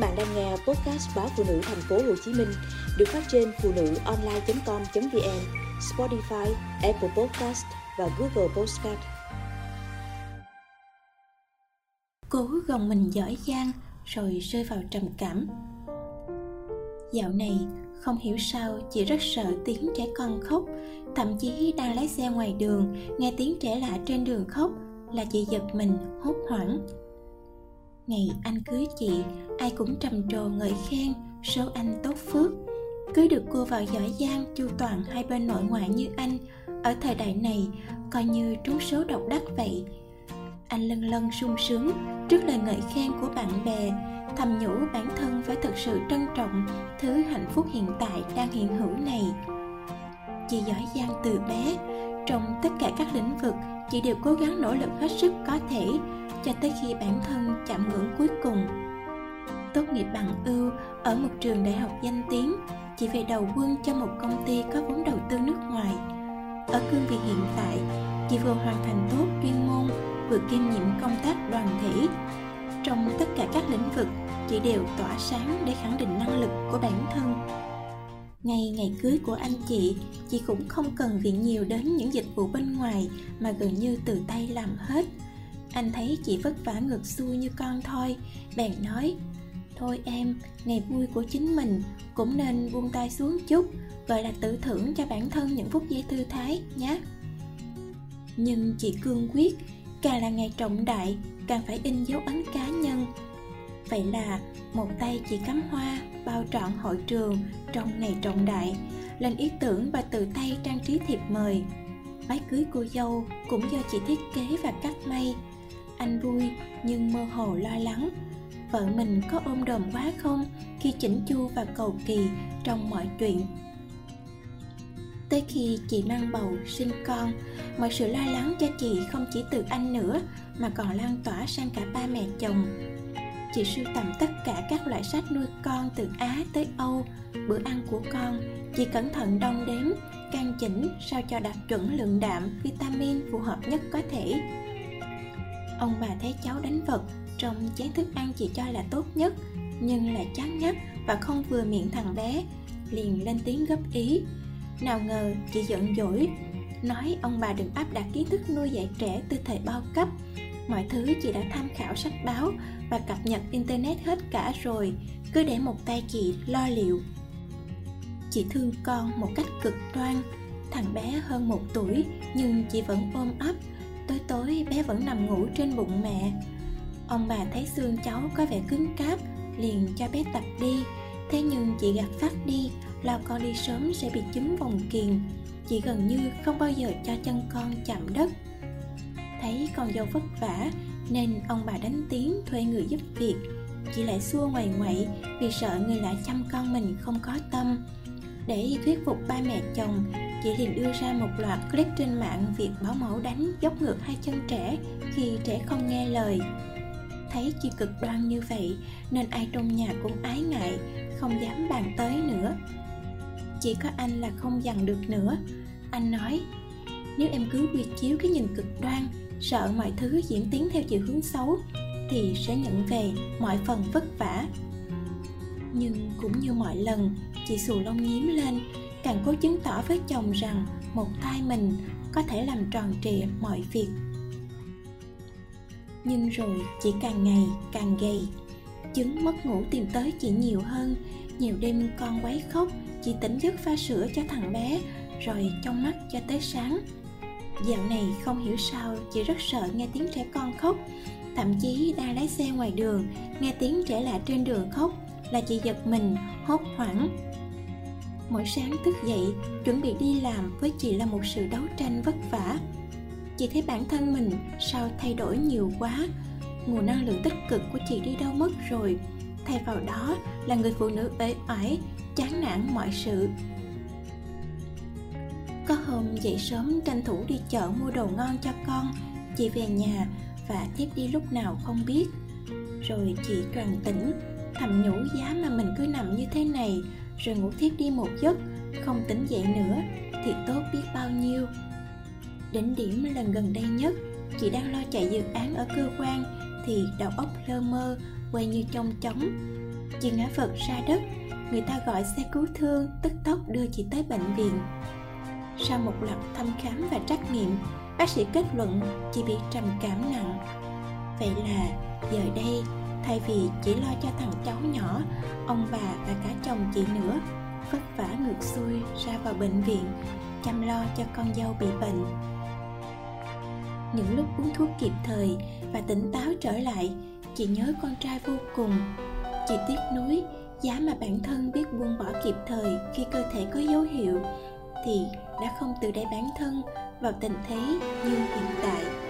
bạn đang nghe podcast báo phụ nữ thành phố Hồ Chí Minh được phát trên phụ nữ online.com.vn, Spotify, Apple Podcast và Google Podcast. Cố gồng mình giỏi giang rồi rơi vào trầm cảm. Dạo này không hiểu sao chị rất sợ tiếng trẻ con khóc thậm chí đang lái xe ngoài đường nghe tiếng trẻ lạ trên đường khóc là chị giật mình hốt hoảng ngày anh cưới chị, ai cũng trầm trồ ngợi khen số anh tốt phước. Cưới được cô vào giỏi giang, chu toàn hai bên nội ngoại như anh. Ở thời đại này, coi như trúng số độc đắc vậy. Anh lân lân sung sướng trước lời ngợi khen của bạn bè, thầm nhủ bản thân phải thực sự trân trọng thứ hạnh phúc hiện tại đang hiện hữu này. Chị giỏi giang từ bé, trong tất cả các lĩnh vực, chị đều cố gắng nỗ lực hết sức có thể cho tới khi bản thân chạm ngưỡng cuối cùng. Tốt nghiệp bằng ưu ở một trường đại học danh tiếng, chỉ về đầu quân cho một công ty có vốn đầu tư nước ngoài. Ở cương vị hiện tại, chị vừa hoàn thành tốt chuyên môn, vừa kiêm nhiệm công tác đoàn thể. Trong tất cả các lĩnh vực, chị đều tỏa sáng để khẳng định năng lực của bản thân. Ngay ngày cưới của anh chị chị cũng không cần viện nhiều đến những dịch vụ bên ngoài mà gần như từ tay làm hết anh thấy chị vất vả ngược xuôi như con thôi. Bèn nói, thôi em, ngày vui của chính mình cũng nên buông tay xuống chút, gọi là tự thưởng cho bản thân những phút giây thư thái nhé. Nhưng chị cương quyết, càng là ngày trọng đại, càng phải in dấu ấn cá nhân. Vậy là một tay chị cắm hoa, bao trọn hội trường trong ngày trọng đại, lên ý tưởng và tự tay trang trí thiệp mời. Váy cưới cô dâu cũng do chị thiết kế và cắt may anh vui nhưng mơ hồ lo lắng. Vợ mình có ôm đồm quá không? Khi chỉnh chu và cầu kỳ trong mọi chuyện. Tới khi chị mang bầu sinh con, mọi sự lo lắng cho chị không chỉ từ anh nữa, mà còn lan tỏa sang cả ba mẹ chồng. Chị sưu tầm tất cả các loại sách nuôi con từ á tới âu. Bữa ăn của con, chị cẩn thận đong đếm căn chỉnh sao cho đạt chuẩn lượng đạm, vitamin phù hợp nhất có thể ông bà thấy cháu đánh vật, trong chén thức ăn chị cho là tốt nhất, nhưng lại chán ngắt và không vừa miệng thằng bé, liền lên tiếng góp ý. Nào ngờ chị giận dỗi, nói ông bà đừng áp đặt kiến thức nuôi dạy trẻ từ thời bao cấp. Mọi thứ chị đã tham khảo sách báo và cập nhật internet hết cả rồi, cứ để một tay chị lo liệu. Chị thương con một cách cực đoan, thằng bé hơn một tuổi nhưng chị vẫn ôm ấp tối tối, bé vẫn nằm ngủ trên bụng mẹ. Ông bà thấy xương cháu có vẻ cứng cáp, liền cho bé tập đi. Thế nhưng chị gạt phát đi, lo con đi sớm sẽ bị chấm vòng kiền. Chị gần như không bao giờ cho chân con chạm đất. Thấy con dâu vất vả, nên ông bà đánh tiếng thuê người giúp việc. Chị lại xua ngoài ngoại vì sợ người lạ chăm con mình không có tâm. Để thuyết phục ba mẹ chồng chị liền đưa ra một loạt clip trên mạng việc bảo mẫu đánh dốc ngược hai chân trẻ khi trẻ không nghe lời. Thấy chị cực đoan như vậy, nên ai trong nhà cũng ái ngại, không dám bàn tới nữa. Chỉ có anh là không dằn được nữa. Anh nói, nếu em cứ quy chiếu cái nhìn cực đoan, sợ mọi thứ diễn tiến theo chiều hướng xấu, thì sẽ nhận về mọi phần vất vả. Nhưng cũng như mọi lần, chị xù lông nhím lên càng cố chứng tỏ với chồng rằng một thai mình có thể làm tròn trịa mọi việc. Nhưng rồi chị càng ngày càng gầy, chứng mất ngủ tìm tới chị nhiều hơn. Nhiều đêm con quấy khóc chị tỉnh giấc pha sữa cho thằng bé, rồi trong mắt cho tới sáng. Dạo này không hiểu sao chị rất sợ nghe tiếng trẻ con khóc. Thậm chí đang lái xe ngoài đường, nghe tiếng trẻ lạ trên đường khóc, là chị giật mình, hốt hoảng mỗi sáng thức dậy, chuẩn bị đi làm với chị là một sự đấu tranh vất vả. Chị thấy bản thân mình sao thay đổi nhiều quá, nguồn năng lượng tích cực của chị đi đâu mất rồi. Thay vào đó là người phụ nữ uể oải, chán nản mọi sự. Có hôm dậy sớm tranh thủ đi chợ mua đồ ngon cho con, chị về nhà và tiếp đi lúc nào không biết. Rồi chị tròn tỉnh, thầm nhủ giá mà mình cứ nằm như thế này rồi ngủ thiếp đi một giấc, không tỉnh dậy nữa thì tốt biết bao nhiêu. Đỉnh điểm lần gần đây nhất, chị đang lo chạy dự án ở cơ quan thì đầu óc lơ mơ, quay như trong chóng chị ngã vật ra đất, người ta gọi xe cứu thương, tức tốc đưa chị tới bệnh viện. Sau một loạt thăm khám và trắc nghiệm bác sĩ kết luận chị bị trầm cảm nặng. Vậy là giờ đây thay vì chỉ lo cho thằng cháu nhỏ, ông bà và cả chồng chị nữa, vất vả ngược xuôi ra vào bệnh viện, chăm lo cho con dâu bị bệnh. Những lúc uống thuốc kịp thời và tỉnh táo trở lại, chị nhớ con trai vô cùng. Chị tiếc nuối, giá mà bản thân biết buông bỏ kịp thời khi cơ thể có dấu hiệu thì đã không tự đẩy bản thân vào tình thế như hiện tại.